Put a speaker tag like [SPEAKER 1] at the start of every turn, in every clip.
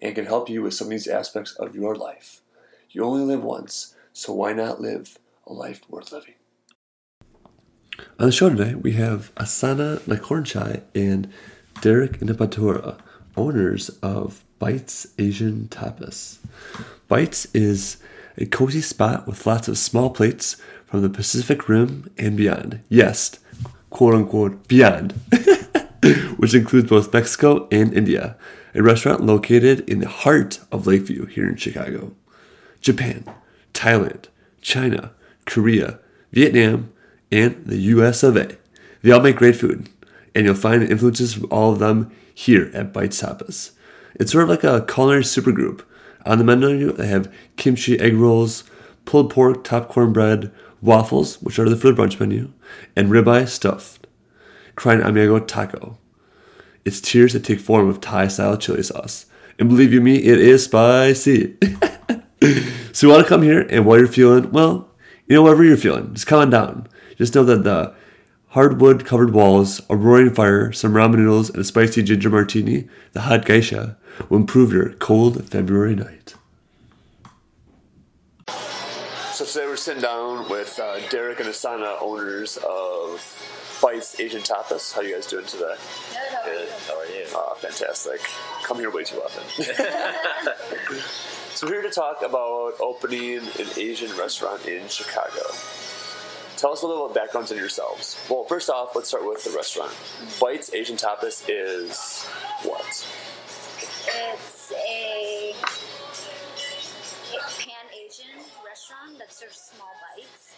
[SPEAKER 1] and can help you with some of these aspects of your life. You only live once, so why not live a life worth living? On the show today, we have Asana Nakornchai and Derek Nipatura, owners of Bites Asian Tapas. Bites is a cozy spot with lots of small plates from the Pacific Rim and beyond. Yes, quote unquote, beyond. which includes both Mexico and India, a restaurant located in the heart of Lakeview here in Chicago. Japan, Thailand, China, Korea, Vietnam, and the US of A. They all make great food, and you'll find influences from all of them here at Bites Tapas. It's sort of like a culinary supergroup. On the menu, they have kimchi egg rolls, pulled pork top cornbread, waffles, which are the the brunch menu, and ribeye stuffed crying amigo taco. It's tears that take form of Thai style chili sauce. And believe you me, it is spicy. so you want to come here and while you're feeling, well, you know, whatever you're feeling, just calm down. Just know that the hardwood covered walls, a roaring fire, some ramen noodles, and a spicy ginger martini, the hot geisha, will improve your cold February night. So today we're sitting down with uh, Derek and Asana, owners of Bites Asian Tapas. How you guys doing today?
[SPEAKER 2] Good. How are you?
[SPEAKER 1] Oh, fantastic. Come here way too often. so we're here to talk about opening an Asian restaurant in Chicago. Tell us a little about backgrounds on yourselves. Well, first off, let's start with the restaurant. Bites Asian Tapas is what?
[SPEAKER 2] It's a pan Asian restaurant that serves small bites,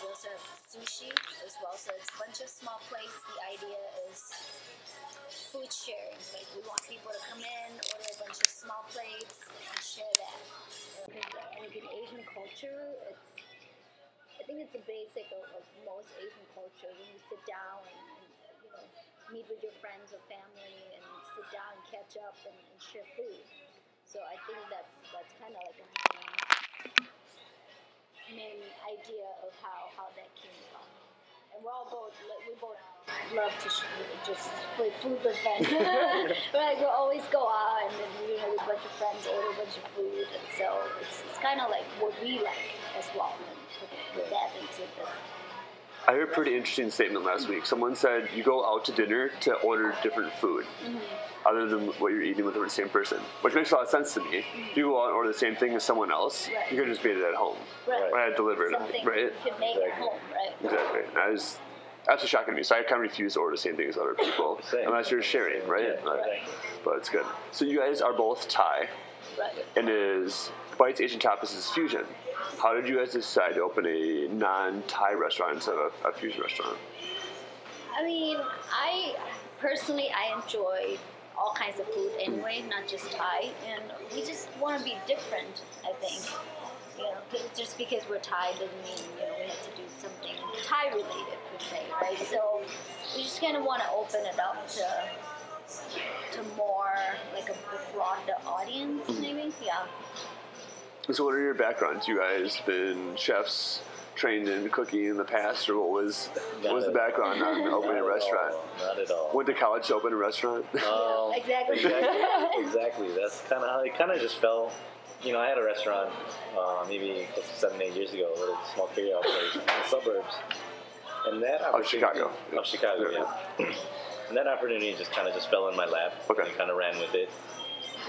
[SPEAKER 2] and we also have sushi as well. So it's a bunch of small plates. The idea is food sharing. Like we want people to come in, order a bunch of small plates, and share that. Like in Asian culture, it's I think it's the basic of, of most Asian culture. When you sit down and, and you know meet with your friends or family and sit down and catch up and, and share food. So I think that's that's kind of like a main, idea of how, how that came about. And we're all both we both love to just play food with friends. like we always go out and then you know with a bunch of friends order a bunch of food, and so it's, it's kind of like what we like as well. And put, put that into the
[SPEAKER 1] I heard a pretty interesting statement last week. Someone said you go out to dinner to order different food mm-hmm. other than what you're eating with the same person, which makes a lot of sense to me. If you go out and order the same thing as someone else,
[SPEAKER 2] Right.
[SPEAKER 1] you could just eat it at home.
[SPEAKER 2] Right.
[SPEAKER 1] Or I deliver it,
[SPEAKER 2] something
[SPEAKER 1] right?
[SPEAKER 2] you can make at
[SPEAKER 3] Exactly.
[SPEAKER 2] home, right?
[SPEAKER 1] Exactly. And I was, that's what's shocking to me. So I kind of refuse to order the same thing as other people,
[SPEAKER 3] Same.
[SPEAKER 1] unless you're sharing, right?
[SPEAKER 3] Yeah,
[SPEAKER 1] Right. But it's good. So you guys are both Thai,
[SPEAKER 2] Right.
[SPEAKER 1] and is Bites Asian Tapas is fusion. How did you guys decide to open a non-Thai restaurant instead of a fusion restaurant?
[SPEAKER 2] I mean, I personally I enjoy all kinds of food anyway, not just Thai, and we just want to be different. I think, you know, just because we're Thai doesn't mean you know we have to do something Thai related per se, right? So we just kind of want to open it up to to more like a broader audience, mm-hmm. maybe. Yeah.
[SPEAKER 1] So what are your backgrounds? You guys been chefs trained in cooking in the past, or what was what was the background on opening a restaurant?
[SPEAKER 3] all, Not at all.
[SPEAKER 1] Went to college to open a restaurant.
[SPEAKER 3] Um,
[SPEAKER 2] Exactly.
[SPEAKER 3] Exactly. exactly. That's kind of how it kind of just fell. You know, I had a restaurant uh, maybe close to seven, eight years ago, a little small carryout place in the suburbs, and that
[SPEAKER 1] Of
[SPEAKER 3] opportunity-
[SPEAKER 1] Chicago.
[SPEAKER 3] of Chicago, yeah. and that opportunity just kind of just fell in my lap.
[SPEAKER 1] Okay.
[SPEAKER 3] And kind of ran with it.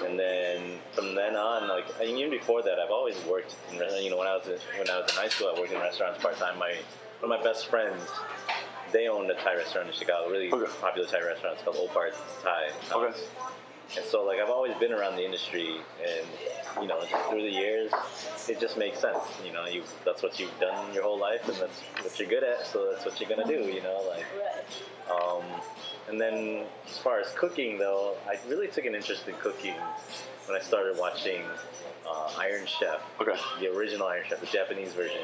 [SPEAKER 3] And then from then on, like I mean, even before that, I've always worked. In, you know, when I was in, when I was in high school, I worked in restaurants part time. My one of my best friends, they owned a Thai restaurant in Chicago, really
[SPEAKER 1] Okay.
[SPEAKER 3] popular Thai restaurant. It's called Opart Thai.
[SPEAKER 1] Okay.
[SPEAKER 3] And so like I've always been around the industry, and you know, just through the years, it just makes sense. You know, you that's what you've done your whole life, and that's what you're good at, so that's what you're gonna do. You know, like.
[SPEAKER 2] Right.
[SPEAKER 3] Um, and then as far as cooking, though, I really took an interest in cooking when I started watching uh, Iron Chef,
[SPEAKER 4] Okay.
[SPEAKER 3] the original Iron Chef, the Japanese version.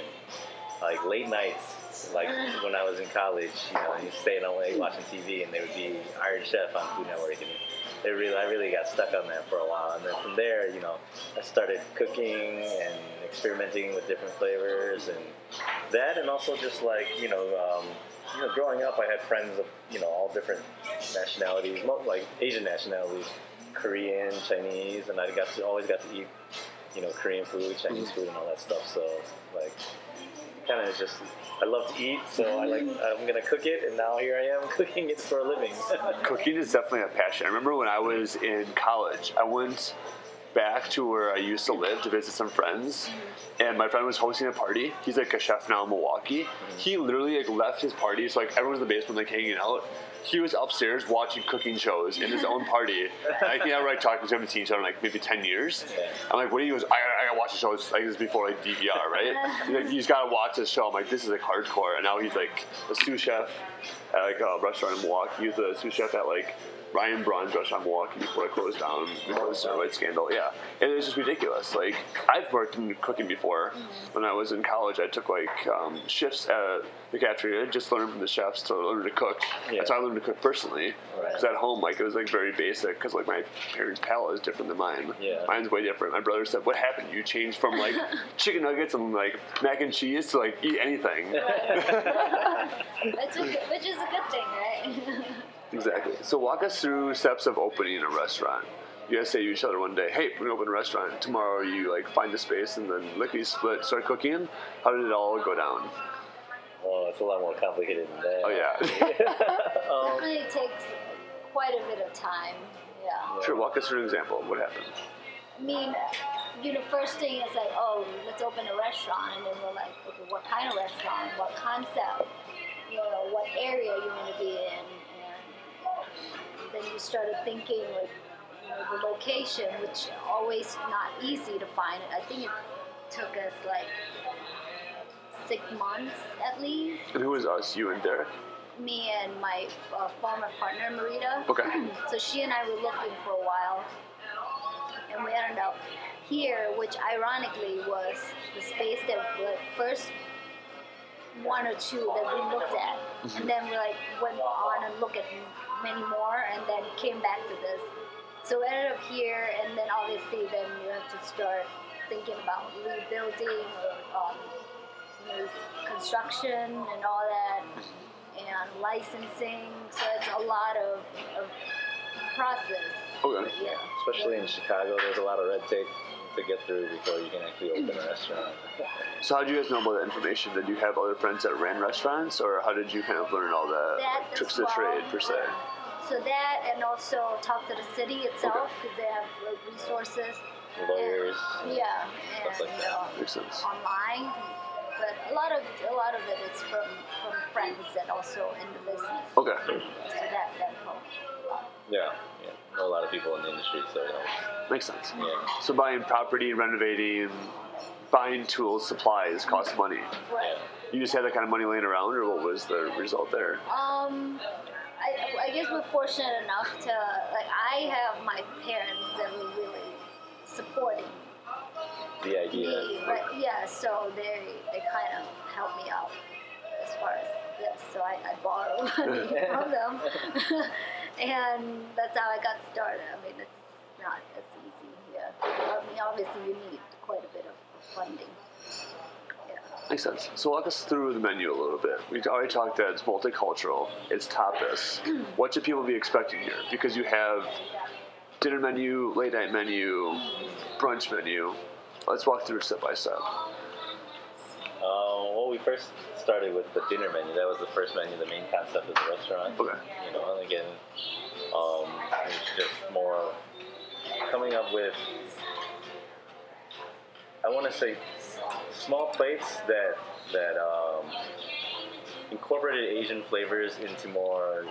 [SPEAKER 3] Like late nights, like when I was in college, you know, you staying away watching TV, and there would be Iron Chef on Food Network, and it really, I really got stuck on that for a while. And then from there, you know, I started cooking and experimenting with different flavors, and that, and also just like you know, um, you know, growing up, I had friends of you know all different nationalities, like Asian nationalities, Korean, Chinese, and I got to always got to eat you know Korean food, Chinese food, and all that stuff. So like, kind of just I love to eat, so I like I'm gonna cook it, and now here I am cooking it for a living.
[SPEAKER 4] Cooking is definitely a passion. I remember when I was in college, I went back to where I used to live to visit some friends, and my friend was hosting a party. He's like a chef now in Milwaukee. He literally like left his party, so like everyone's in the basement like hanging out. He was upstairs watching cooking shows in his own party. I think I like talking to him, and seen each other in like maybe ten years. I'm like, what do you? He goes, I, gotta- gotta watch the show. It's like this is before like DVR, right? He's like, you just gotta watch this show. I'm like, this is like hardcore. And now he's like a sous chef at like a restaurant in Milwaukee. He was a sous chef at like Ryan Braun's restaurant in Milwaukee before it closed down before the steroid scandal. Yeah, and it's just ridiculous. Like I've worked in cooking before. When I was in college, I took like um, shifts at the cafeteria, just learned from the chefs to learn to cook.
[SPEAKER 3] Yeah.
[SPEAKER 4] That's how I learned to cook personally.
[SPEAKER 3] Right.
[SPEAKER 4] Because at home, like it was like very basic. Because like my parents' palate is different than mine.
[SPEAKER 3] Yeah.
[SPEAKER 4] Mine's way different. My brother said, "What happened? You changed from like chicken nuggets and like mac and cheese to like eat anything."
[SPEAKER 2] Which is, which is a good thing, right?
[SPEAKER 4] Exactly. So walk us through steps of opening a restaurant. You guys say to each other one day, "Hey, we're gonna open a restaurant." Tomorrow, you like find a space and then lickety split, start cooking. How did it all go down?
[SPEAKER 3] well, it's a lot more complicated than that.
[SPEAKER 4] Oh yeah.
[SPEAKER 3] um,
[SPEAKER 2] Definitely takes quite a bit of time. Yeah.
[SPEAKER 4] sure. Walk us through an example of what happened.
[SPEAKER 2] I mean, you know, first thing is like, oh, let's open a restaurant, and then we're like, okay, what kind of restaurant? What concept? You know, what area you want to be in, and then you started thinking like, you know, the location, which always not easy to find. I think it took us like six months at least.
[SPEAKER 4] And who was us? You and Derek.
[SPEAKER 2] Me and my uh, former partner Marita.
[SPEAKER 4] Okay.
[SPEAKER 2] So she and I were looking for a while, and we ended up here, which ironically was the space that the first one or two that we looked at, and then we like went on and looked at many more, and then came back to this. So we ended up here, and then obviously then you have to start thinking about rebuilding or um, you know, construction and all that, and licensing. So it's a lot of, of process.
[SPEAKER 4] Okay.
[SPEAKER 2] Yeah.
[SPEAKER 3] especially in Chicago, there's a lot of red tape to get through before you can actually open a restaurant.
[SPEAKER 4] So how did you guys know about that information? Did you have other friends that ran restaurants, or how did you kind of learn all the
[SPEAKER 2] That
[SPEAKER 4] tricks
[SPEAKER 2] as
[SPEAKER 4] of the trade per se?
[SPEAKER 2] So that, and also talk to the city itself because they have like, resources.
[SPEAKER 3] Lawyers.
[SPEAKER 2] Yeah,
[SPEAKER 3] Stuff
[SPEAKER 2] and
[SPEAKER 3] like that.
[SPEAKER 2] um,
[SPEAKER 4] Makes sense.
[SPEAKER 2] online. But a lot of a lot of it is from from friends and also in the business.
[SPEAKER 4] Okay.
[SPEAKER 2] So that that helps.
[SPEAKER 3] Yeah, yeah. Know a lot of people in the industry, so it helps.
[SPEAKER 4] Makes sense.
[SPEAKER 3] Yeah.
[SPEAKER 4] So buying property, renovating, buying tools, supplies costs money.
[SPEAKER 2] Right.
[SPEAKER 4] You just had that kind of money laying around, or what was the result there?
[SPEAKER 2] Um, I, I guess we're fortunate enough to like I have my parents that were really supporting
[SPEAKER 3] The idea.
[SPEAKER 2] right? Yeah, so they they kind of help me out as far as this. So I, I borrow money from them, and that's how I got started. I mean, it's not as easy. Yeah, I mean, obviously you need quite a bit of funding. Yeah.
[SPEAKER 4] Makes sense. So walk us through the menu a little bit. We already talked that it's multicultural, it's tapas. what should people be expecting here? Because you have dinner menu, late night menu, brunch menu. Let's walk through step by step.
[SPEAKER 3] Um, well, we first started with the dinner menu. That was the first menu, the main concept of the restaurant.
[SPEAKER 4] Okay.
[SPEAKER 3] You know, and again, um, it's just more coming up with. I want to say small plates that that um, incorporated Asian flavors into more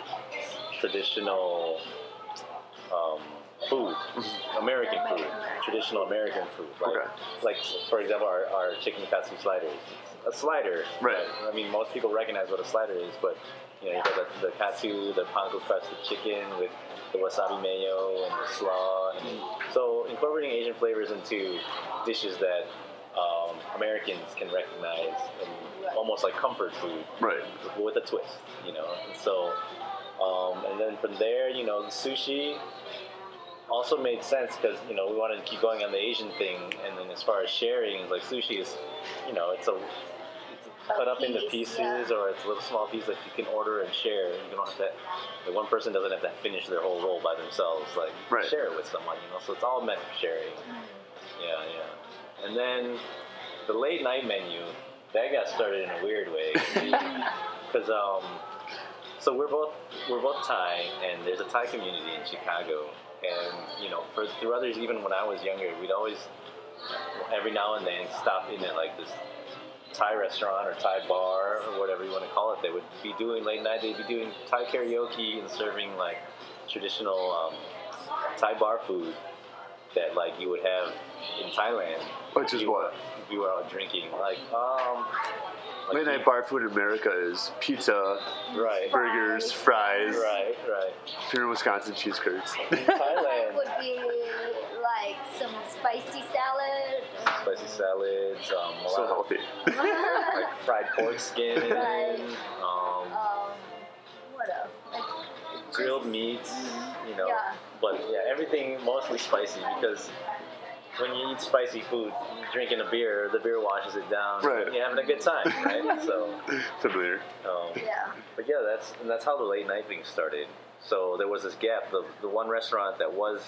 [SPEAKER 3] traditional um, food, American food, traditional American food. Like,
[SPEAKER 4] Okay.
[SPEAKER 3] like for example, our, our chicken katsu sliders. A slider,
[SPEAKER 4] Right.
[SPEAKER 3] I mean, most people recognize what a slider is, but you know, you got the, the katsu, the panko crusted chicken with the wasabi mayo and the slaw. And so incorporating Asian flavors into dishes that um, Americans can recognize and almost like comfort food
[SPEAKER 4] Right.
[SPEAKER 3] with a twist, you know. And so, um, and then from there, you know, the sushi also made sense because you know we wanted to keep going on the Asian thing, and then as far as sharing, like sushi is, you know, it's a it's cut up into pieces,
[SPEAKER 2] yeah.
[SPEAKER 3] or it's a little small piece that you can order and share. You don't have to. Like one person doesn't have to finish their whole roll by themselves. Like
[SPEAKER 4] Right.
[SPEAKER 3] share it with someone, you know. So it's all meant for sharing. Yeah, yeah. And then the late night menu, that got started in a weird way. Because um, so we're both we're both Thai, and there's a Thai community in Chicago. And you know, for through others, even when I was younger, we'd always every now and then stop in at like this Thai restaurant or Thai bar or whatever you want to call it. They would be doing late night. They'd be doing Thai karaoke and serving like traditional um, Thai bar food that like you would have in Thailand.
[SPEAKER 4] Which is what?
[SPEAKER 3] If you were out drinking, like um, like
[SPEAKER 4] Late night bar food in America is pizza,
[SPEAKER 3] right,
[SPEAKER 4] burgers, fries,
[SPEAKER 3] right, right.
[SPEAKER 4] here in Wisconsin, cheese curds.
[SPEAKER 3] In
[SPEAKER 2] It
[SPEAKER 3] Thailand,
[SPEAKER 2] would be like some spicy salad.
[SPEAKER 3] spicy salads, um, a
[SPEAKER 4] so
[SPEAKER 3] lot
[SPEAKER 4] healthy.
[SPEAKER 3] like fried pork skin,
[SPEAKER 2] Right.
[SPEAKER 3] um,
[SPEAKER 2] um, what else? Like,
[SPEAKER 3] grilled meats, you know.
[SPEAKER 2] Yeah.
[SPEAKER 3] But yeah, everything mostly spicy because when you eat spicy food, you're drinking a beer, the beer washes it down.
[SPEAKER 4] Right.
[SPEAKER 3] You're having a good time, right? so,
[SPEAKER 4] Familiar.
[SPEAKER 3] um,
[SPEAKER 2] yeah.
[SPEAKER 3] but yeah, that's and that's how the late night thing started. So there was this gap. The the one restaurant that was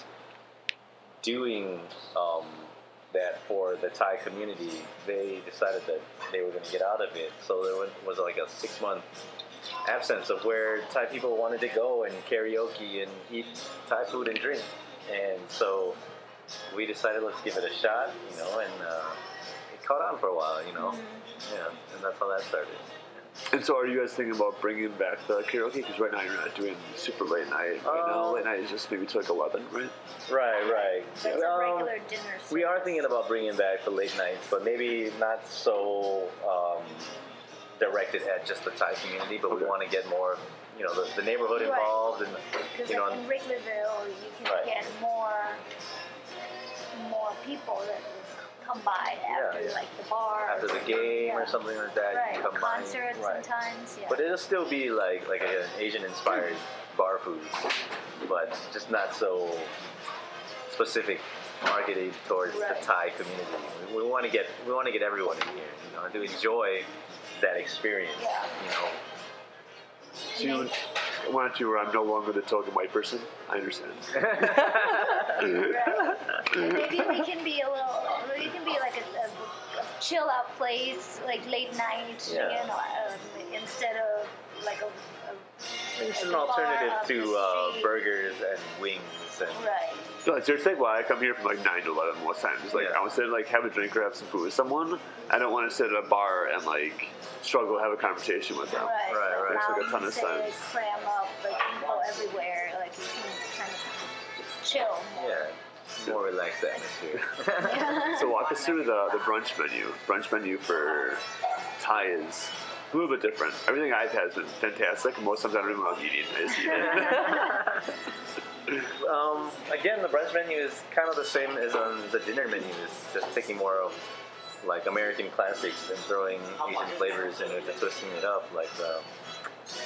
[SPEAKER 3] doing um, that for the Thai community, they decided that they were going to get out of it. So there was, was like a six month absence of where Thai people wanted to go and karaoke and eat Thai food and drink. And so we decided let's give it a shot, you know, and uh, it caught on for a while, you know. Yeah, and that's how that started.
[SPEAKER 4] And so, are you guys thinking about bringing back the karaoke? Because right now you're not doing super late night. Right now,
[SPEAKER 3] Uh,
[SPEAKER 4] late night is just maybe till like eleven, right?
[SPEAKER 3] Right, right.
[SPEAKER 2] So it's a
[SPEAKER 3] Um,
[SPEAKER 2] regular dinner.
[SPEAKER 3] We are thinking about bringing back the late nights, but maybe not so um, directed at just the Thai community. But we want to get more, you know, the, the neighborhood
[SPEAKER 2] Right.
[SPEAKER 3] involved, and
[SPEAKER 2] Because
[SPEAKER 3] you know,
[SPEAKER 2] in Wrigleyville, you can
[SPEAKER 3] Right.
[SPEAKER 2] get more more people that come by after
[SPEAKER 3] yeah.
[SPEAKER 2] like the bar
[SPEAKER 3] after the game or something like that, you
[SPEAKER 2] Right,
[SPEAKER 3] can come by.
[SPEAKER 2] concerts
[SPEAKER 3] Right.
[SPEAKER 2] sometimes. Yeah.
[SPEAKER 3] But it'll still be like like an Asian inspired bar food, but just not so specific marketed towards
[SPEAKER 2] Right.
[SPEAKER 3] the Thai community. We, we want to get we want to get everyone in here, you know, to enjoy that experience.
[SPEAKER 2] Yeah.
[SPEAKER 3] You know.
[SPEAKER 4] So you want to where I'm no longer the token white person. I understand.
[SPEAKER 2] Right. Maybe we can be a little. We can be like a, a, a chill out place, like late night,
[SPEAKER 3] Yeah.
[SPEAKER 2] you know, um, instead of like a. a
[SPEAKER 3] It's
[SPEAKER 2] like
[SPEAKER 3] an
[SPEAKER 2] a
[SPEAKER 3] alternative
[SPEAKER 2] up
[SPEAKER 3] to uh, burgers and wings and
[SPEAKER 2] Right.
[SPEAKER 4] So it's your thing. Well, I come here from like nine to eleven most times. Like
[SPEAKER 3] Yeah.
[SPEAKER 4] I want to like have a drink or have some food with someone. I don't want to sit at a bar and like struggle to have a conversation with them.
[SPEAKER 2] Right.
[SPEAKER 3] Right, right.
[SPEAKER 4] Makes like a ton of
[SPEAKER 2] Lounge,
[SPEAKER 4] sense.
[SPEAKER 2] Cram up, like people everywhere. Like you can kind of chill. more.
[SPEAKER 3] yeah, more relaxed atmosphere.
[SPEAKER 4] So walk us through the the brunch menu. Brunch menu for Thai is a little bit different. Everything I've had has been fantastic. Most times I don't even know I'm eating. I just eat it.
[SPEAKER 3] um, again, the brunch menu is kind of the same as on the dinner menu. It's just taking more of like American classics and throwing Asian flavors in it, and twisting it up, like the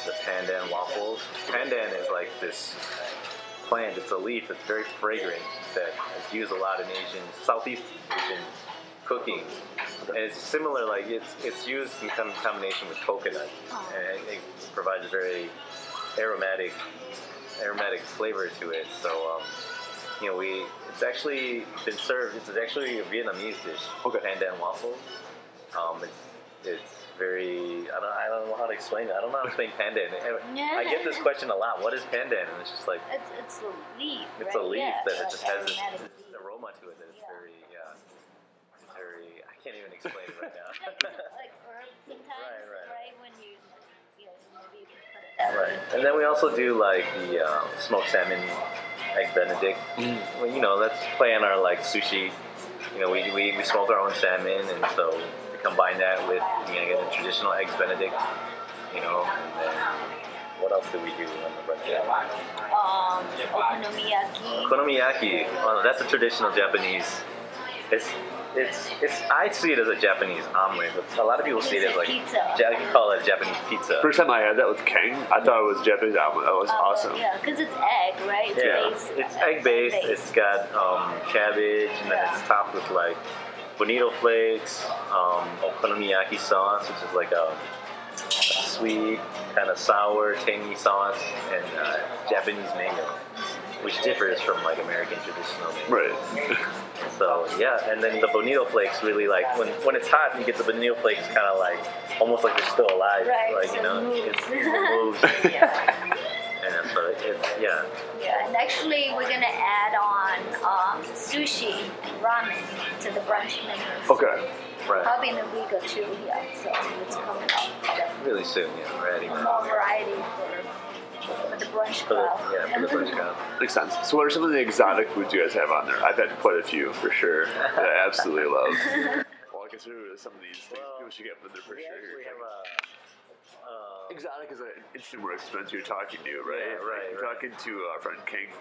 [SPEAKER 3] the pandan waffles. Pandan is like this plant. It's a leaf. It's very fragrant. That is used a lot in Asian, Southeast Asian cooking. And it's similar. Like it's it's used in com- combination with coconut, and it, it provides a very aromatic aromatic flavor to it. So, um, you know, we it's actually been served. It's actually a Vietnamese dish.
[SPEAKER 4] Okay.
[SPEAKER 3] Pandan waffles. Um, it's it's very. I don't. I don't know how to explain it. I don't know how to explain pandan. Yeah. I get this question a lot. What is pandan? And it's just like
[SPEAKER 2] It's it's a leaf.
[SPEAKER 3] it's
[SPEAKER 2] right?
[SPEAKER 3] a leaf
[SPEAKER 2] yeah,
[SPEAKER 3] that it just has this, this aroma to it that is
[SPEAKER 2] Yeah.
[SPEAKER 3] very yeah. Very. I can't even explain it right now.
[SPEAKER 2] like herbs sometimes,
[SPEAKER 3] Right, right.
[SPEAKER 2] right? When you, you know, maybe you can put it that
[SPEAKER 3] Right. And then we also do like the um, smoked salmon egg Benedict.
[SPEAKER 4] Mm.
[SPEAKER 3] Well, you know, let's play on our like sushi. You know, we, we, we smoke our own salmon, and so we combine that with you know the traditional eggs Benedict. You know, and then what else do we do on the breakfast?
[SPEAKER 2] Um, okonomiyaki.
[SPEAKER 3] Okonomiyaki. Oh, that's a traditional Japanese. It's it's it's. I see it as a Japanese omelet, but a lot of people see it as like
[SPEAKER 2] Pizza.
[SPEAKER 3] Ja- you call it Japanese pizza.
[SPEAKER 4] First time I had that with King, I thought it was Japanese omelet. That was
[SPEAKER 2] Uh,
[SPEAKER 4] awesome.
[SPEAKER 2] Yeah, because it's egg, right? It's
[SPEAKER 3] Yeah,
[SPEAKER 2] based-
[SPEAKER 3] it's egg based. It's got um, cabbage, and then it's topped with like bonito flakes, um, okonomiyaki sauce, which is like a, a sweet, kind of sour, tangy sauce, and uh, Japanese mango, which differs from like American traditional mango.
[SPEAKER 4] Right.
[SPEAKER 3] So yeah, and then the bonito flakes really like when when it's hot, you get the bonito flakes kind of like almost like they're still alive,
[SPEAKER 2] Right,
[SPEAKER 3] like
[SPEAKER 2] so
[SPEAKER 3] you know,
[SPEAKER 2] it moves.
[SPEAKER 3] it's, it moves.
[SPEAKER 2] yeah.
[SPEAKER 3] And so yeah.
[SPEAKER 2] yeah, and actually we're gonna add on um, sushi and ramen to the brunch menu.
[SPEAKER 4] Okay.
[SPEAKER 3] Right.
[SPEAKER 2] Probably in a week or two, yeah. So it's coming up. Yeah.
[SPEAKER 3] Really soon, yeah, we're adding.
[SPEAKER 2] More variety for, for the brunch
[SPEAKER 3] For the,
[SPEAKER 2] crowd.
[SPEAKER 3] yeah, for the brunch crowd.
[SPEAKER 4] Makes sense. So, what are some of the exotic foods you guys have on there? I've had quite a few for sure that I absolutely love. Well, I guess some of these things
[SPEAKER 3] Well,
[SPEAKER 4] people should get from there for
[SPEAKER 3] We
[SPEAKER 4] sure.
[SPEAKER 3] actually have a. Uh,
[SPEAKER 4] Exotic is an interesting word since you're talking to, right?
[SPEAKER 3] Yeah, right,
[SPEAKER 4] Like,
[SPEAKER 3] right.
[SPEAKER 4] Talking to our friend King,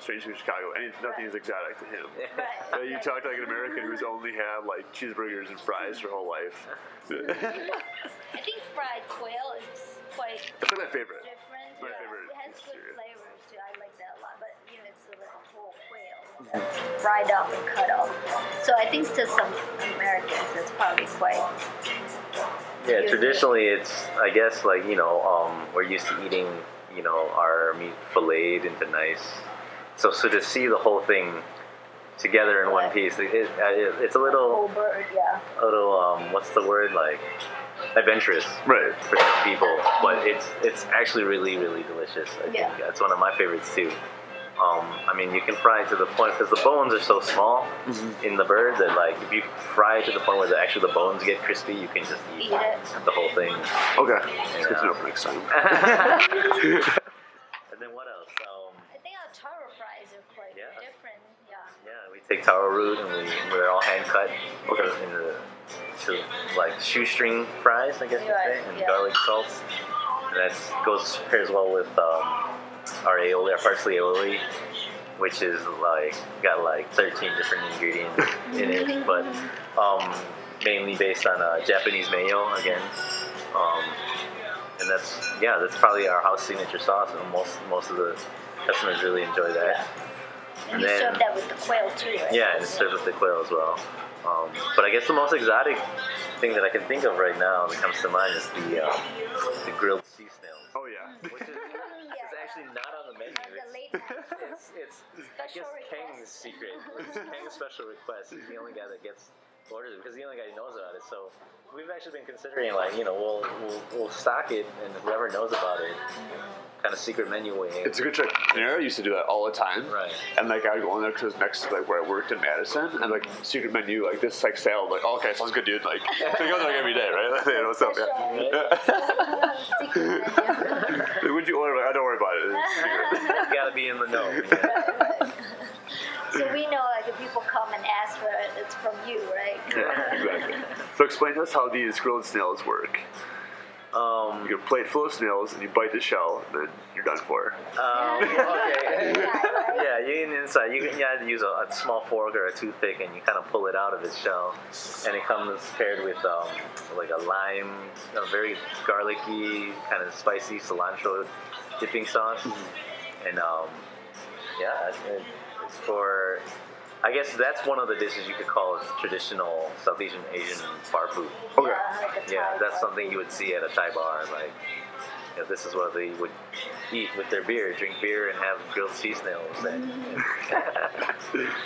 [SPEAKER 4] strange from Chicago, and nothing is exotic to him.
[SPEAKER 2] Right.
[SPEAKER 4] Uh, you talk like an American who's only had like cheeseburgers and fries their whole life.
[SPEAKER 2] I think fried quail is quite
[SPEAKER 4] That's my favorite.
[SPEAKER 2] different.
[SPEAKER 4] My
[SPEAKER 2] yeah.
[SPEAKER 4] favorite
[SPEAKER 2] It has good flavors too. I like that a lot. But you know, it's like a whole quail that's fried up and cut up. So I think to some Americans, it's probably quite.
[SPEAKER 3] Yeah,
[SPEAKER 2] Usually.
[SPEAKER 3] traditionally it's I guess like you know um, we're used to eating you know our meat filleted into nice. So so to see the whole thing together in one piece, it, it, it, it's a little
[SPEAKER 2] Whole bird, yeah.
[SPEAKER 3] a little um, what's the word like adventurous
[SPEAKER 4] Right.
[SPEAKER 3] for some people, but it's it's actually really really delicious. I
[SPEAKER 2] Yeah.
[SPEAKER 3] think that's one of my favorites too. Um, I mean, you can fry it to the point because the bones are so small in the bird that like if you fry it to the point where the, actually the bones get crispy, you can just eat
[SPEAKER 2] Eat it.
[SPEAKER 3] the whole thing.
[SPEAKER 4] Okay. It's good to know for next time.
[SPEAKER 3] and then what else? Um,
[SPEAKER 2] I think our taro fries are quite
[SPEAKER 3] Yeah.
[SPEAKER 2] different. Yeah.
[SPEAKER 3] yeah, we take taro root and we they're all hand cut.
[SPEAKER 4] Okay.
[SPEAKER 3] In the, to like shoestring fries, I guess you
[SPEAKER 2] Right,
[SPEAKER 3] say, and
[SPEAKER 2] yeah.
[SPEAKER 3] garlic salts. And that goes pairs well with um, our aioli, our parsley aioli, which is like got like 13 different ingredients in it, but um, mainly based on uh, Japanese mayo again. Um, and that's yeah, that's probably our house signature sauce, and most most of the customers really enjoy that.
[SPEAKER 2] And
[SPEAKER 3] And
[SPEAKER 2] you
[SPEAKER 3] then-
[SPEAKER 2] serve that with the quail too, right?
[SPEAKER 3] Yeah, and serve with the quail as well. Um, but I guess the most exotic thing that I can think of right now that comes to mind is the um, the grilled sea snails,
[SPEAKER 4] Oh yeah.
[SPEAKER 3] which is
[SPEAKER 2] Yeah.
[SPEAKER 3] it's actually not on the menu.
[SPEAKER 2] On the late
[SPEAKER 3] It's,
[SPEAKER 2] night.
[SPEAKER 3] it's, it's I
[SPEAKER 2] Special
[SPEAKER 3] guess Kang's
[SPEAKER 2] request.
[SPEAKER 3] secret. It's Kang's special request. He's the only guy that gets orders it because he's the only guy who knows about it. So we've actually been considering like you know we'll we'll, we'll stock it and whoever knows about it, kind of secret menu way.
[SPEAKER 4] It's a good trick. Panera used to do that all the time.
[SPEAKER 3] Right.
[SPEAKER 4] And like I'd go in there because next to like where I worked in Madison, and like secret menu like this like sale like oh, okay sounds good dude like so you go there like every day right like, hey, what's up yeah.
[SPEAKER 2] Secret menu.
[SPEAKER 4] Like, What'd? Like, oh, don't worry about it. It's secret.
[SPEAKER 3] you gotta be in the know. Yeah.
[SPEAKER 2] so we know like if people come and ask for it, it's from you, right?
[SPEAKER 4] Yeah, exactly. So explain to us how these grilled snails work.
[SPEAKER 3] Um,
[SPEAKER 4] You get a plate full of snails and you bite the shell and then you're done for.
[SPEAKER 3] Um, okay.
[SPEAKER 2] Yeah, right?
[SPEAKER 3] yeah, you can inside. You can you have to use a, a small fork or a toothpick, and you kind of pull it out of its shell, and it comes paired with um, like a lime, a very garlicky, kind of spicy cilantro dipping sauce, and um, yeah, it, it's for. I guess that's one of the dishes you could call traditional Southeast Asian bar food.
[SPEAKER 4] Okay.
[SPEAKER 2] Yeah, like
[SPEAKER 3] Yeah, that's something you would see at a Thai bar. Like, this is what they would eat with their beer, drink beer, and have grilled sea snails. And,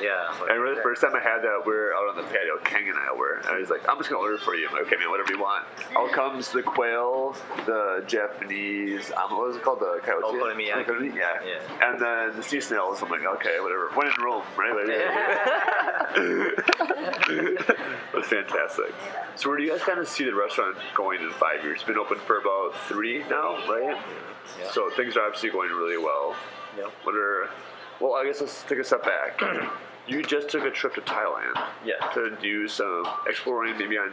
[SPEAKER 3] yeah.
[SPEAKER 4] I remember the first time I had that, we were out on the patio, Kang and I were, and I was like, I'm just gonna order for you. I'm like, okay, man, whatever you want. Out comes the quail, the Japanese, um, what was it called? The coyote?
[SPEAKER 3] Okonomiyaki.
[SPEAKER 4] Okonomiyaki, Yeah.
[SPEAKER 3] Yeah.
[SPEAKER 4] And then the sea snails, I'm like, okay, whatever. When in Rome, right? Like, it was fantastic. So where do you guys kind of see the restaurant going in five years? It's been open for about three now, right?
[SPEAKER 3] Yeah.
[SPEAKER 4] So things are obviously going really well.
[SPEAKER 3] Yeah.
[SPEAKER 4] What are well, I guess let's take a step back. you just took a trip to Thailand
[SPEAKER 3] Yeah.
[SPEAKER 4] to do some exploring, maybe on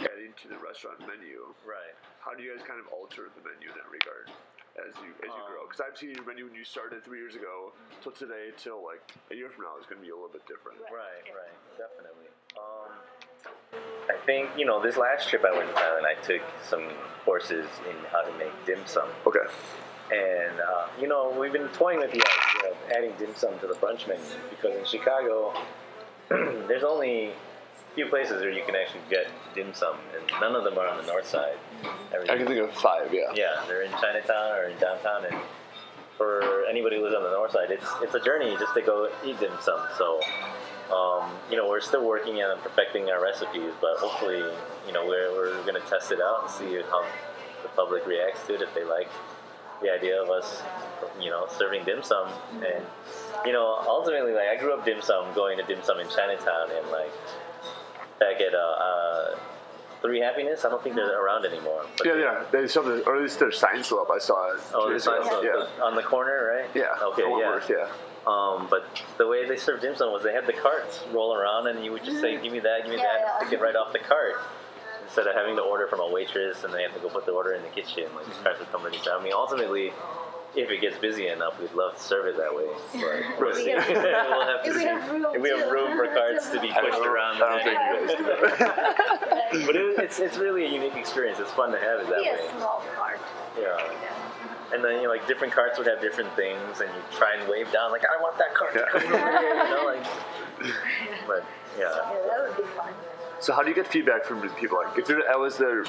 [SPEAKER 4] adding to the restaurant menu.
[SPEAKER 3] Right.
[SPEAKER 4] How do you guys kind of alter the menu in that regard as you as you grow?
[SPEAKER 3] Um,
[SPEAKER 4] Because I've seen your menu when you started three years ago till today till like a year from now is going to be a little bit different.
[SPEAKER 3] Right, right, definitely. Um, I think you know this last trip I went to Thailand, I took some courses in how to make dim sum,
[SPEAKER 4] Okay.
[SPEAKER 3] and uh, you know we've been toying with the idea of adding dim sum to the brunch menu because in Chicago there's only a few places where you can actually get dim sum, and none of them are on the north side.
[SPEAKER 4] I can think of five. Yeah.
[SPEAKER 3] Yeah, they're in Chinatown or in downtown, and for anybody who lives on the north side, it's it's a journey just to go eat dim sum. So, um, you know, we're still working on perfecting our recipes, but hopefully, you know, we're we're gonna test it out and see how the public reacts to it if they like the idea of us, you know, serving dim sum. And you know, ultimately, like I grew up dim sum, going to dim sum in Chinatown, and like back at uh, uh, Three Happiness. I don't think they're around anymore.
[SPEAKER 4] Yeah, yeah. They still have, the- or at least their sign still up. I saw it.
[SPEAKER 3] Oh,
[SPEAKER 4] two
[SPEAKER 3] the
[SPEAKER 4] years
[SPEAKER 3] signs on,
[SPEAKER 4] Yeah.
[SPEAKER 3] on the corner, right?
[SPEAKER 4] Yeah.
[SPEAKER 3] Okay, yeah.
[SPEAKER 4] Wentworth, yeah.
[SPEAKER 3] Um, but the way they served dim sum was they had the carts roll around, and you would just say, "Give me that, give me
[SPEAKER 2] Yeah,
[SPEAKER 3] that,"
[SPEAKER 2] yeah.
[SPEAKER 3] and pick it right off the cart. Instead of having to order from a waitress and they have to go put the order in the kitchen, like the carts would come ready. So I mean, ultimately, if it gets busy enough, we'd love to serve it that way. But we'll see.
[SPEAKER 2] We
[SPEAKER 3] we'll have to
[SPEAKER 2] if we have room
[SPEAKER 3] if we have room for carts to be pushed around.
[SPEAKER 4] I don't think you guys do that.
[SPEAKER 3] but it, it's it's really a unique experience. It's fun to have it that way.
[SPEAKER 2] a small part.
[SPEAKER 3] Yeah. And then you know, like different carts would have different things, and you try and wave down like, "I want that cart to
[SPEAKER 4] Yeah.
[SPEAKER 3] come over here," you know, like. But yeah,
[SPEAKER 2] Yeah, that would be fun.
[SPEAKER 4] So how do you get feedback from the people? Like, if there- that was their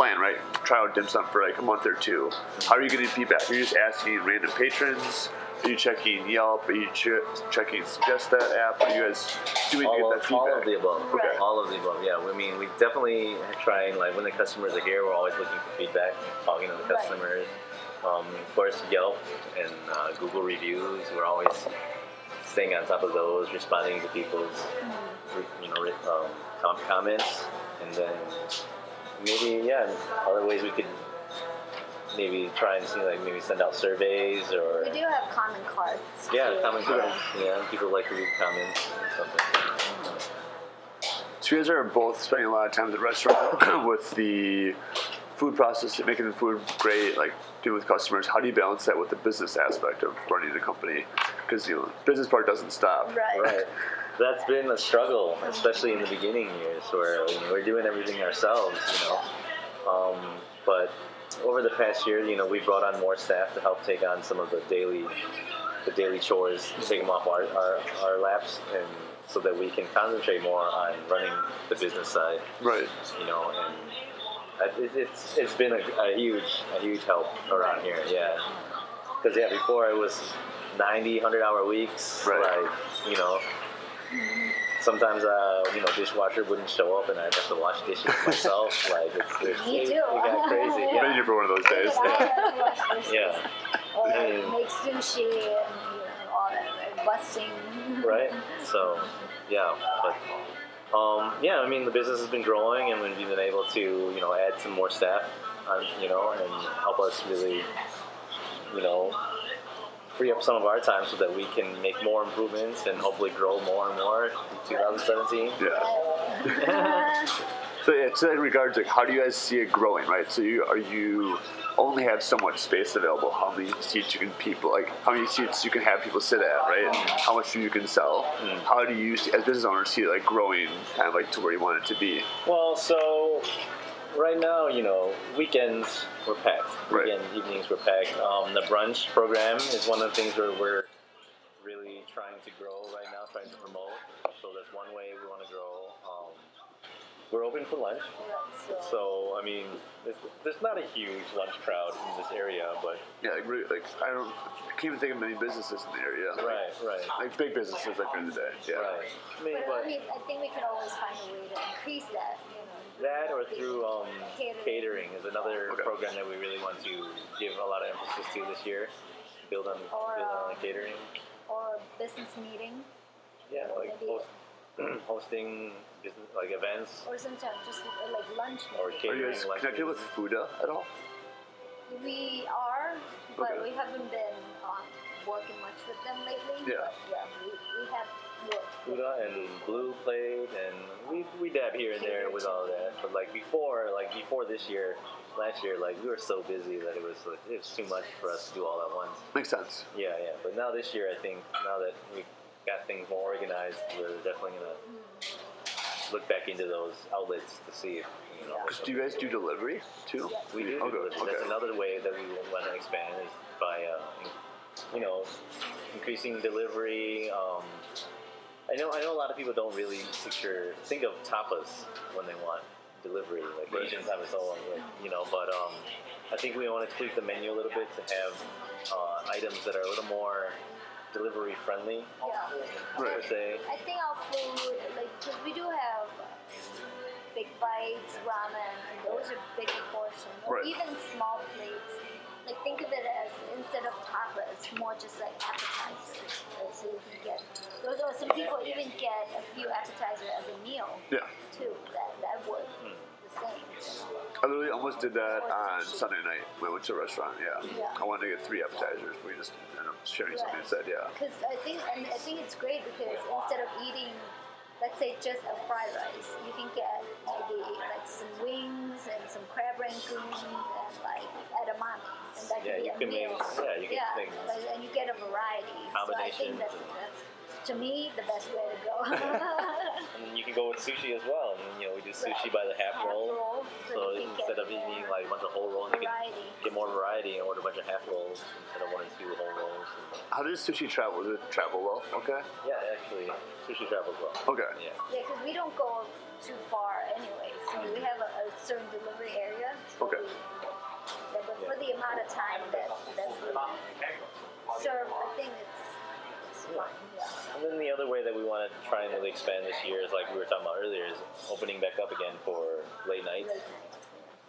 [SPEAKER 4] plan, right? Try out dim sum for like a month or two. How are you getting feedback? Are you just asking random patrons? Are you checking Yelp? Are you ch- checking Suggest that app? Are you guys doing to get that feedback?
[SPEAKER 3] all of the above.
[SPEAKER 2] Okay.
[SPEAKER 3] All of the above. Yeah, I mean, we definitely try and like when the customers are here, we're always looking for feedback, talking to the
[SPEAKER 2] Right.
[SPEAKER 3] customers. Um, of course, Yelp and uh, Google reviews. We're always staying on top of those, responding to people's you know um, comments, and then maybe yeah, other ways we could maybe try and see like maybe send out surveys or
[SPEAKER 2] We do have common cards.
[SPEAKER 3] yeah,
[SPEAKER 2] too.
[SPEAKER 3] comment cards. Yeah, people like to read comments and stuff.
[SPEAKER 4] So you guys are both spending a lot of time at the restaurant with the food process, making the food great, like dealing with customers. How do you balance that with the business aspect of running the company? Because you know, business part doesn't stop.
[SPEAKER 2] Right.
[SPEAKER 3] Right. That's been a struggle, especially in the beginning years where you know, we're doing everything ourselves, you know. Um, but over the past year, you know, we brought on more staff to help take on some of the daily, the daily chores, take them off our, our, our laps, and so that we can concentrate more on running the business side,
[SPEAKER 4] Right.
[SPEAKER 3] you know. And it, it's it's been a, a huge a huge help around here, yeah. Because yeah, before it was 90, 100 hour weeks,
[SPEAKER 4] Right.
[SPEAKER 3] like you know. Sometimes, uh, you know, dishwasher wouldn't show up, and I'd have to wash dishes myself. like, it's, it's,
[SPEAKER 2] Me
[SPEAKER 3] it,
[SPEAKER 2] too.
[SPEAKER 3] it got crazy.
[SPEAKER 4] I've been here for one of those days.
[SPEAKER 3] yeah,
[SPEAKER 2] Or
[SPEAKER 3] And-
[SPEAKER 2] make sushi and you know, all that, right? busting.
[SPEAKER 3] right. So, yeah, but um, yeah, I mean, the business has been growing, and we've been able to, you know, add some more staff, on, you know, and help us really, you know, free up some of our time so that we can make more improvements and hopefully grow more and more in 2017.
[SPEAKER 4] Yeah. So yeah, to that regards, like, how do you guys see it growing, right? So you are you only have so much space available. How many seats you can people like? How many seats you can have people sit at, right? And how much you can sell. Mm. How do you, as business owners, see it like growing, kind of like to where you want it to be?
[SPEAKER 3] Well, so right now, you know, weekends were packed.
[SPEAKER 4] Right.
[SPEAKER 3] Weekend evenings we're packed. Um, the brunch program is one of the things where we're really trying to grow right now, trying to promote. So that's one way we want to grow. Um, we're open for lunch. So, I mean, there's, there's not a huge lunch crowd in this area, but
[SPEAKER 4] Yeah, like, really, like I don't, I can't even think of many businesses in the area. Like,
[SPEAKER 3] right, right,
[SPEAKER 4] Like big businesses, like during the day. Yeah.
[SPEAKER 3] right. I mean,
[SPEAKER 2] But I mean, I think we could always find a way to increase that. You know,
[SPEAKER 3] that or through um,
[SPEAKER 2] Catering.
[SPEAKER 3] catering is another
[SPEAKER 4] Okay.
[SPEAKER 3] program that we really want to give a lot of emphasis to this year. Build on,
[SPEAKER 2] Or,
[SPEAKER 3] build on
[SPEAKER 2] uh,
[SPEAKER 3] catering.
[SPEAKER 2] or business meeting,
[SPEAKER 3] Yeah, like host, hosting business like events
[SPEAKER 2] or sometimes just like lunch.
[SPEAKER 3] or
[SPEAKER 2] maybe.
[SPEAKER 4] Are you guys
[SPEAKER 3] like
[SPEAKER 4] connected with Fooda at all?
[SPEAKER 2] We are, but
[SPEAKER 4] Okay.
[SPEAKER 2] we haven't been um, working much with them lately.
[SPEAKER 4] Yeah.
[SPEAKER 2] But yeah, we, we have worked.
[SPEAKER 3] Buddha and Blue played, and we we dab here and there with all that. But like before, like before this year, last year, like we were so busy that it was like, it was too much for us to do all at once.
[SPEAKER 4] Makes sense.
[SPEAKER 3] Yeah, yeah. But now this year, I think now that we got things more organized, we're definitely gonna look back into those outlets to see if you know.
[SPEAKER 4] Do you guys do delivery too?
[SPEAKER 2] Yes.
[SPEAKER 3] We do.
[SPEAKER 4] Okay,
[SPEAKER 3] delivery.
[SPEAKER 4] okay.
[SPEAKER 3] That's another way that we want to expand is by, uh, you know, increasing delivery. Um, I know. I know a lot of people don't really picture think of tapas when they want delivery, like
[SPEAKER 4] Right.
[SPEAKER 3] Asian tapas, all like, you know. But um, I think we want to tweak the menu a little bit to have uh, items that are a little more delivery friendly.
[SPEAKER 2] Yeah.
[SPEAKER 4] Right.
[SPEAKER 3] Per se.
[SPEAKER 2] I think our food, like, because we do have big bites, ramen, and those are big portions. Or
[SPEAKER 4] Right.
[SPEAKER 2] even small plates. Like, think of it as instead of tapas, more just like appetizers. Right? So you can get those. Or some people even get a few appetizers as a meal
[SPEAKER 4] Yeah.
[SPEAKER 2] too. That that would the same.
[SPEAKER 4] I literally almost did that on Sunday night when I went to a restaurant. Yeah.
[SPEAKER 2] Yeah.
[SPEAKER 4] I wanted to get three appetizers. We just ended up sharing something
[SPEAKER 2] Right.
[SPEAKER 4] instead. Yeah.
[SPEAKER 2] Because I think, and I think it's great because instead of eating, let's say just a fried rice, you can get maybe like some wings and some crab rangoons and like edamame, and that
[SPEAKER 3] Yeah,
[SPEAKER 2] can be
[SPEAKER 3] you
[SPEAKER 2] a
[SPEAKER 3] can
[SPEAKER 2] meal.
[SPEAKER 3] make- yeah, you can
[SPEAKER 2] yeah, like, and you get a variety. So
[SPEAKER 3] Combinations
[SPEAKER 2] that's to me the best way to go.
[SPEAKER 3] And you can go with sushi as well. And you know, we do sushi
[SPEAKER 2] Right.
[SPEAKER 3] by the half,
[SPEAKER 2] Half
[SPEAKER 3] roll.
[SPEAKER 2] roll, so
[SPEAKER 3] So instead of eating like a bunch of whole rolls, you can get more variety and order a bunch of half rolls instead of one and two whole rolls. And
[SPEAKER 4] How does sushi travel? Does it travel well? Okay.
[SPEAKER 3] yeah, actually, sushi travels well.
[SPEAKER 4] Okay.
[SPEAKER 3] Yeah.
[SPEAKER 2] Yeah, because we don't go too far anyway. So we mm-hmm. have a, a certain delivery area. So
[SPEAKER 4] Okay.
[SPEAKER 2] We, yeah, but for the amount of time that that we serve, I think it's it's fine. Yeah.
[SPEAKER 3] And then the other way that we want to try and really expand this year is like we were talking about earlier, is opening back up again for late nights.
[SPEAKER 2] Night.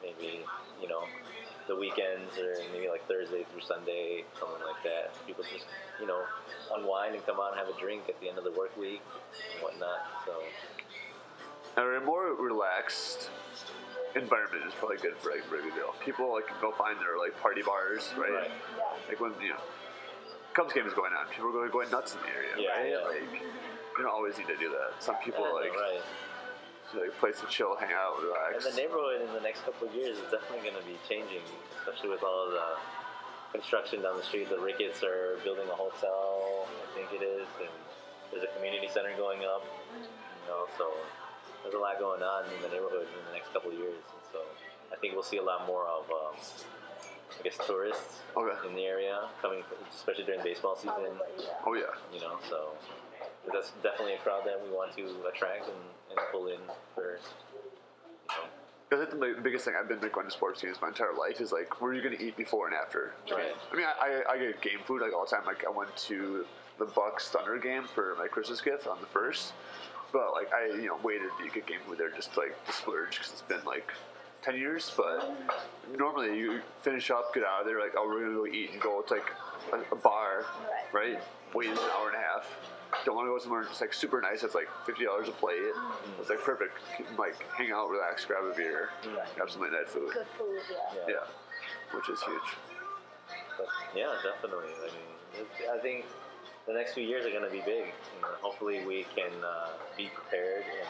[SPEAKER 3] Maybe you know the weekends or maybe like Thursday through Sunday, something like that. People just you know unwind and come out and have a drink at the end of the work week and whatnot. So
[SPEAKER 4] And a more relaxed environment is probably good for like. People like go find their like party bars, right?
[SPEAKER 3] Right.
[SPEAKER 2] Yeah.
[SPEAKER 4] Like when you know Cubs game is going on, people are going, nuts in the area,
[SPEAKER 3] Yeah,
[SPEAKER 4] right?
[SPEAKER 3] yeah.
[SPEAKER 4] Like you don't always need to do that. Some people
[SPEAKER 3] Yeah,
[SPEAKER 4] like
[SPEAKER 3] right.
[SPEAKER 4] like place to chill, hang out,
[SPEAKER 3] And the neighborhood in the next couple of years is definitely going to be changing, especially with all the construction down the street. The Ricketts are building a hotel, I think it is, and there's a community center going up. You know, so there's a lot going on in the neighborhood in the next couple of years. And so I think we'll see a lot more of, um, I guess, tourists
[SPEAKER 4] Okay.
[SPEAKER 3] in the area coming, especially during baseball season.
[SPEAKER 4] Oh yeah.
[SPEAKER 3] You know, so that's definitely a crowd that we want to attract and, and pull in for. You know,
[SPEAKER 4] I think the biggest thing I've been like going to sports games my entire life is like where are you going to eat before and after?
[SPEAKER 3] Right.
[SPEAKER 4] I mean, I, I, I get game food like all the time. Like I went to the Bucks Thunder game for my Christmas gift on the first, but like I you know waited to get game food there just like to splurge because it's been like ten years. But normally you finish up, get out of there, like oh we're gonna go eat and go to like a, a bar,
[SPEAKER 2] Right.
[SPEAKER 4] right? Wait an hour and a half. Don't want to go somewhere just like super nice. It's like fifty dollars a plate. It's like perfect. Like hang out, relax, grab a beer, grab some late night food.
[SPEAKER 2] Good food, yeah.
[SPEAKER 3] yeah.
[SPEAKER 4] Yeah, which is huge.
[SPEAKER 3] But yeah, definitely. I mean, I think the next few years are going to be big. You know, hopefully, we can uh, be prepared and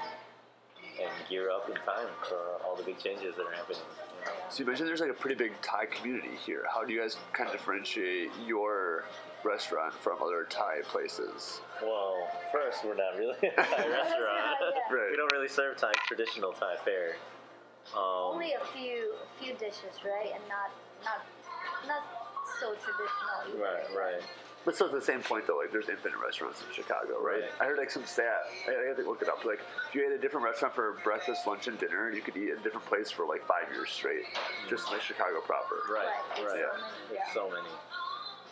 [SPEAKER 3] and gear up in time for all the big changes that are happening. You know?
[SPEAKER 4] So you mentioned there's like a pretty big Thai community here. How do you guys kind of differentiate your restaurant from other Thai places?
[SPEAKER 3] Well, first, we're not really a Thai restaurant.
[SPEAKER 2] Yeah.
[SPEAKER 4] Right.
[SPEAKER 3] We don't really serve Thai traditional Thai fare. Um,
[SPEAKER 2] Only a few a few dishes, right? And not not not so traditional. either.
[SPEAKER 3] right, right.
[SPEAKER 4] But still, at the same point though, like there's infinite restaurants in Chicago, right?
[SPEAKER 3] Right.
[SPEAKER 4] I heard like some stat. I, I had to look it up. Like if you ate a different restaurant for breakfast, lunch, and dinner, you could eat at a different place for like five years straight, just in like Chicago proper.
[SPEAKER 3] Right,
[SPEAKER 2] Right,
[SPEAKER 3] right.
[SPEAKER 2] so many, yeah.
[SPEAKER 3] so many.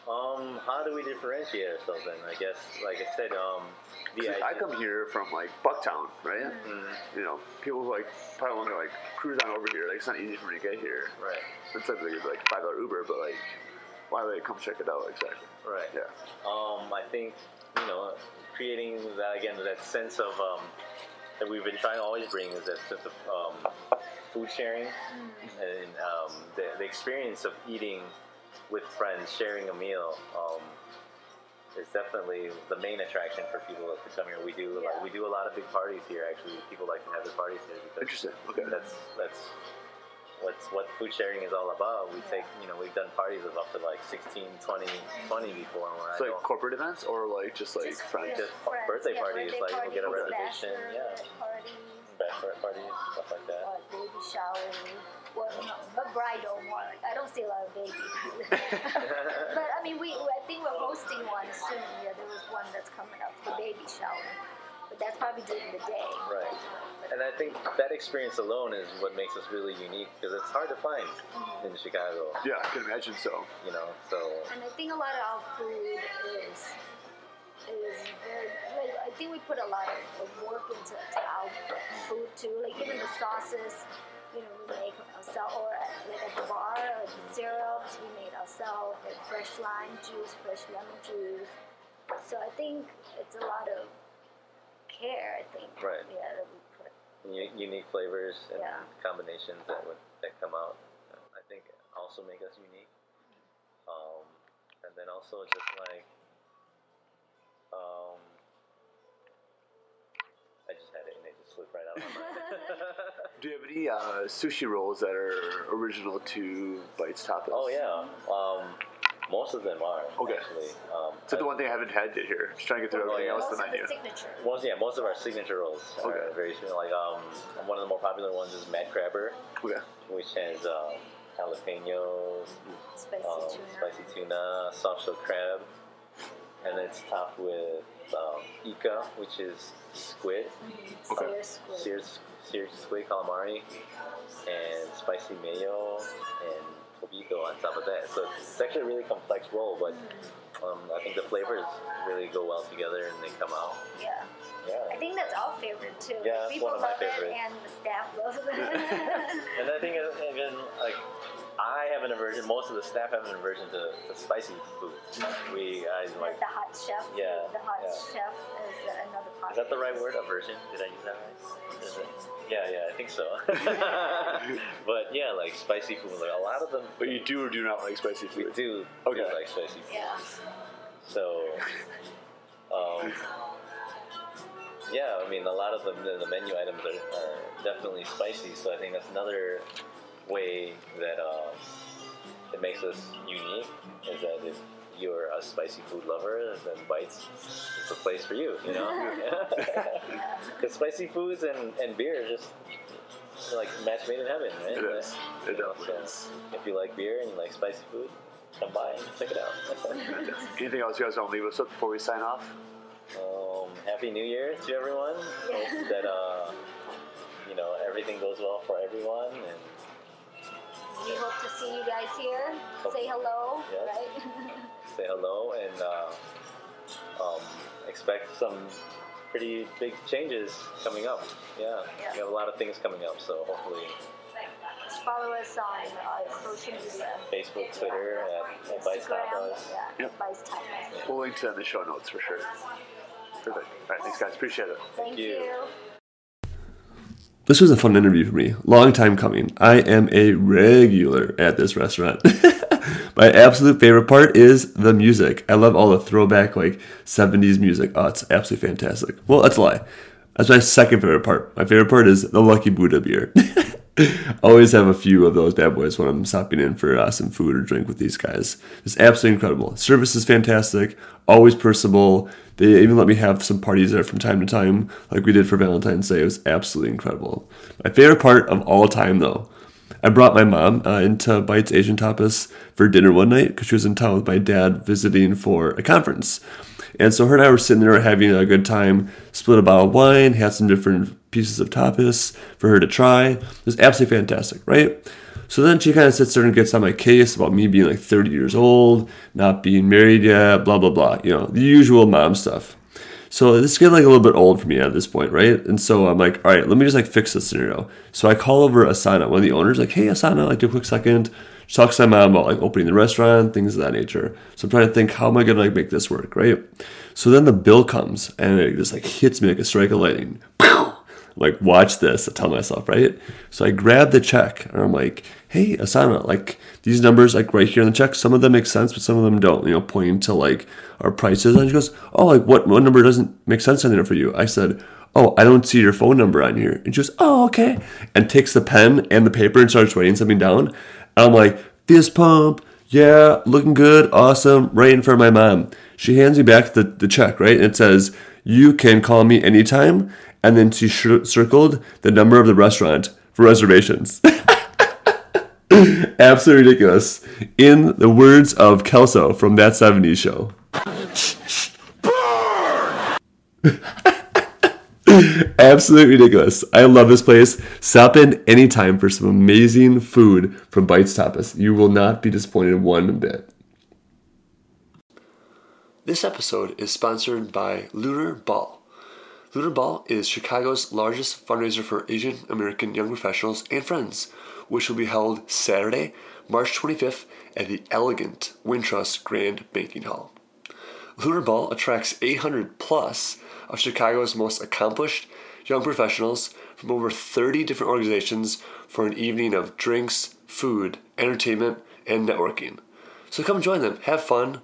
[SPEAKER 3] Um, how do we differentiate ourselves then? I guess, like I said, um, the
[SPEAKER 4] 'Cause I come here from like Bucktown, right?
[SPEAKER 3] Mhm.
[SPEAKER 4] You know, people who like probably want to like cruise on over here. Like it's not easy for me to get here.
[SPEAKER 3] Right,
[SPEAKER 4] It's like like like five dollar Uber, but like why would they come check it out exactly?
[SPEAKER 3] right.
[SPEAKER 4] Yeah.
[SPEAKER 3] Um, I think you know, creating that again, that sense of um, that we've been trying to always bring is that sense of um, food sharing and um, the, the experience of eating with friends, sharing a meal. Um, is definitely the main attraction for people to come here. We do
[SPEAKER 2] Yeah.
[SPEAKER 3] like we do a lot of big parties here. Actually, people like to have their parties here
[SPEAKER 1] Interesting. Okay.
[SPEAKER 3] that's that's what's what food sharing is all about. We take you know we've done parties of up to like 16, 20, 20 before. Where
[SPEAKER 1] So
[SPEAKER 3] I
[SPEAKER 1] like
[SPEAKER 3] know
[SPEAKER 1] corporate events or like just like
[SPEAKER 2] Just
[SPEAKER 1] friends?
[SPEAKER 3] Just
[SPEAKER 2] friends,
[SPEAKER 3] birthday
[SPEAKER 2] yeah,
[SPEAKER 3] parties,
[SPEAKER 2] birthday
[SPEAKER 3] like, we'll get a reservation,
[SPEAKER 2] bachelor
[SPEAKER 3] yeah.
[SPEAKER 2] Parties,
[SPEAKER 3] bachelorette parties, stuff like that.
[SPEAKER 2] uh, baby shower. Well, no, but bridal one. I don't see a lot of babies. but I mean, we I think we're hosting one soon. Yeah, there was one that's coming up, the baby shower. But that's probably during the day.
[SPEAKER 3] Right. And I think that experience alone is what makes us really unique because it's hard to find mm-hmm. in Chicago,
[SPEAKER 1] Yeah, I can imagine so.
[SPEAKER 3] you know. So
[SPEAKER 2] And I think a lot of our food is is very. Like, I think we put a lot of, of work into to our food too. Like even the sauces, you know, we make ourselves. Or at, like at the bar, like the syrups we made ourselves. Like fresh lime juice, fresh lemon juice. So I think it's a lot of care. I think.
[SPEAKER 3] Right.
[SPEAKER 2] Yeah, that we put.
[SPEAKER 3] u- unique flavors and
[SPEAKER 2] Yeah.
[SPEAKER 3] combinations that would that come out, I think also make us unique. Um, and then also just like, um, I just had it and it just slipped right out of my mind.
[SPEAKER 1] Do you have any uh, sushi rolls that are original to Bites Tapas?
[SPEAKER 3] oh yeah, um, most of them are
[SPEAKER 1] Okay.
[SPEAKER 3] actually. Um,
[SPEAKER 1] So the one thing I haven't had yet here. Just trying to get through
[SPEAKER 3] Oh,
[SPEAKER 1] everything
[SPEAKER 3] yeah.
[SPEAKER 1] else
[SPEAKER 2] Most of
[SPEAKER 1] the
[SPEAKER 2] the
[SPEAKER 1] menu.
[SPEAKER 2] signature.
[SPEAKER 3] most yeah, most of our signature rolls are
[SPEAKER 1] Okay.
[SPEAKER 3] very similar. Like um, one of the more popular ones is Mad Crabber,
[SPEAKER 1] Okay.
[SPEAKER 3] which has um, jalapeno,
[SPEAKER 2] Spicy
[SPEAKER 3] um,
[SPEAKER 2] tuna.
[SPEAKER 3] spicy tuna, soft shell crab, and it's topped with um, ika, which is squid,
[SPEAKER 1] Okay.
[SPEAKER 2] Seared squid.
[SPEAKER 3] seared, seared squid calamari, and spicy mayo and tobiko on top of that. So it's actually a really complex roll, but um, I think the flavors really go well together and they come out.
[SPEAKER 2] Yeah.
[SPEAKER 3] Yeah.
[SPEAKER 2] I think that's our favorite too.
[SPEAKER 3] Yeah,
[SPEAKER 2] People
[SPEAKER 3] one of my
[SPEAKER 2] love it
[SPEAKER 3] favorites.
[SPEAKER 2] and the staff loves it.
[SPEAKER 3] And I think uh, even like I have an aversion. Most of the staff have an aversion to, to spicy food. We I like
[SPEAKER 2] the hot chef.
[SPEAKER 3] Yeah,
[SPEAKER 2] The hot
[SPEAKER 3] yeah.
[SPEAKER 2] chef is another
[SPEAKER 3] Is that the right word? Aversion? Did I use that right? Yeah, yeah, I think so. but yeah, like spicy food, like a lot of them.
[SPEAKER 1] But you do or do not like spicy
[SPEAKER 3] We
[SPEAKER 1] food?
[SPEAKER 3] do,
[SPEAKER 1] Okay.
[SPEAKER 3] do like spicy food.
[SPEAKER 2] Yeah.
[SPEAKER 3] So, um, yeah, I mean, a lot of them, the, the menu items are, are definitely spicy. So I think that's another way that um, it makes us unique is that if you're a spicy food lover, then Bites is a place for you. You know, because spicy foods and, and beer are just like match made in heaven, right?
[SPEAKER 1] It is. It
[SPEAKER 3] You know,
[SPEAKER 1] definitely
[SPEAKER 3] so
[SPEAKER 1] is.
[SPEAKER 3] If you like beer and you like spicy food, come by and check it out.
[SPEAKER 1] Anything else you guys want to leave us with before we sign off?
[SPEAKER 3] Um, happy New Year to everyone. Hope that uh, you know everything goes well for everyone, and
[SPEAKER 2] We hope to see you guys here. Say hello,
[SPEAKER 3] Yes.
[SPEAKER 2] right?
[SPEAKER 3] say hello, and uh, um, expect some pretty big changes coming up. Yeah,
[SPEAKER 2] Yeah.
[SPEAKER 3] we have a lot of things coming up, so hopefully
[SPEAKER 2] Follow us on uh, social media.
[SPEAKER 3] Facebook, Twitter, at, at Bites
[SPEAKER 2] Instagram,
[SPEAKER 3] Tapas.
[SPEAKER 2] Yeah,
[SPEAKER 1] Yep.
[SPEAKER 2] Bites Tapas.
[SPEAKER 1] We'll link to that in the show notes for sure. Perfect. All right, thanks guys. Appreciate it.
[SPEAKER 2] Thank
[SPEAKER 3] you.
[SPEAKER 2] you.
[SPEAKER 1] This was a fun interview for me. Long time coming. I am a regular at this restaurant. my absolute favorite part is the music. I love all the throwback like 70s music. Oh, it's absolutely fantastic. Well, that's a lie. That's my second favorite part. My favorite part is the Lucky Buddha beer. Always have a few of those bad boys when I'm stopping in for uh, some food or drink with these guys. It's absolutely incredible. Service is fantastic. Always personable. They even let me have some parties there from time to time, like we did for Valentine's Day. It was absolutely incredible. My favorite part of all time, though, I brought my mom uh, into Bites Asian Tapas for dinner one night because she was in town with my dad visiting for a conference. And so her and I were sitting there having a good time, split a bottle of wine, had some different pieces of tapas for her to try. It was absolutely fantastic, right? So then she kind of sits there and gets on my case about me being like 30 years old, not being married yet, blah, blah, blah. You know, the usual mom stuff. So this is getting like a little bit old for me at this point, right? And so I'm like, all right, let me just like fix this scenario. So I call over Asana, one of the owners, like, hey Asana, like do a quick second. Talks to my mom about like opening the restaurant, things of that nature. So I'm trying to think, how am I gonna like make this work, right? So then the bill comes and it just like hits me like a strike of lightning. like, watch this, I tell myself, right? So I grab the check and I'm like, hey, Asana, like these numbers, like right here in the check, some of them make sense, but some of them don't, you know, pointing to like our prices. And she goes, oh, like what, what number doesn't make sense on there for you? I said, oh, I don't see your phone number on here. And she goes, oh, okay. And takes the pen and the paper and starts writing something down. I'm like, fist pump, yeah, looking good, awesome, right in front of my mom. She hands me back the, the check, right? And it says, you can call me anytime. And then she sh- circled the number of the restaurant for reservations. Absolutely ridiculous. In the words of Kelso from that 70s show. Absolutely ridiculous. I love this place. Stop in anytime for some amazing food from Bites Tapas. You will not be disappointed one bit. This episode is sponsored by Lunar Ball. Lunar Ball is Chicago's largest fundraiser for Asian American young professionals and friends, which will be held Saturday, March 25th at the elegant Wintrust Grand Banking Hall. Lunar Ball attracts 800 plus of Chicago's most accomplished young professionals from over 30 different organizations for an evening of drinks, food, entertainment, and networking. So come join them, have fun,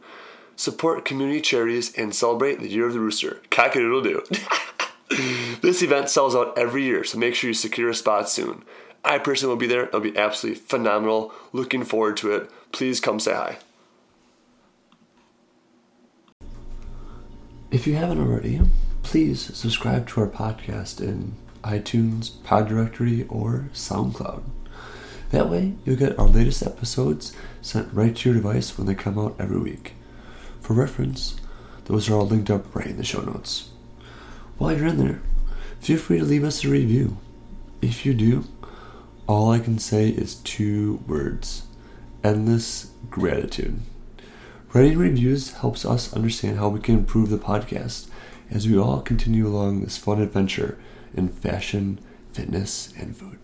[SPEAKER 1] support community charities, and celebrate the Year of the Rooster. Cock-a-doodle doo. this event sells out every year, so make sure you secure a spot soon. I personally will be there. It'll be absolutely phenomenal. Looking forward to it. Please come say hi. If you haven't already, please subscribe to our podcast in iTunes, Pod Directory, or SoundCloud. That way, you'll get our latest episodes sent right to your device when they come out every week. For reference, those are all linked up right in the show notes. While you're in there, feel free to leave us a review. If you do, all I can say is two words endless gratitude. Writing reviews helps us understand how we can improve the podcast as we all continue along this fun adventure in fashion, fitness, and food.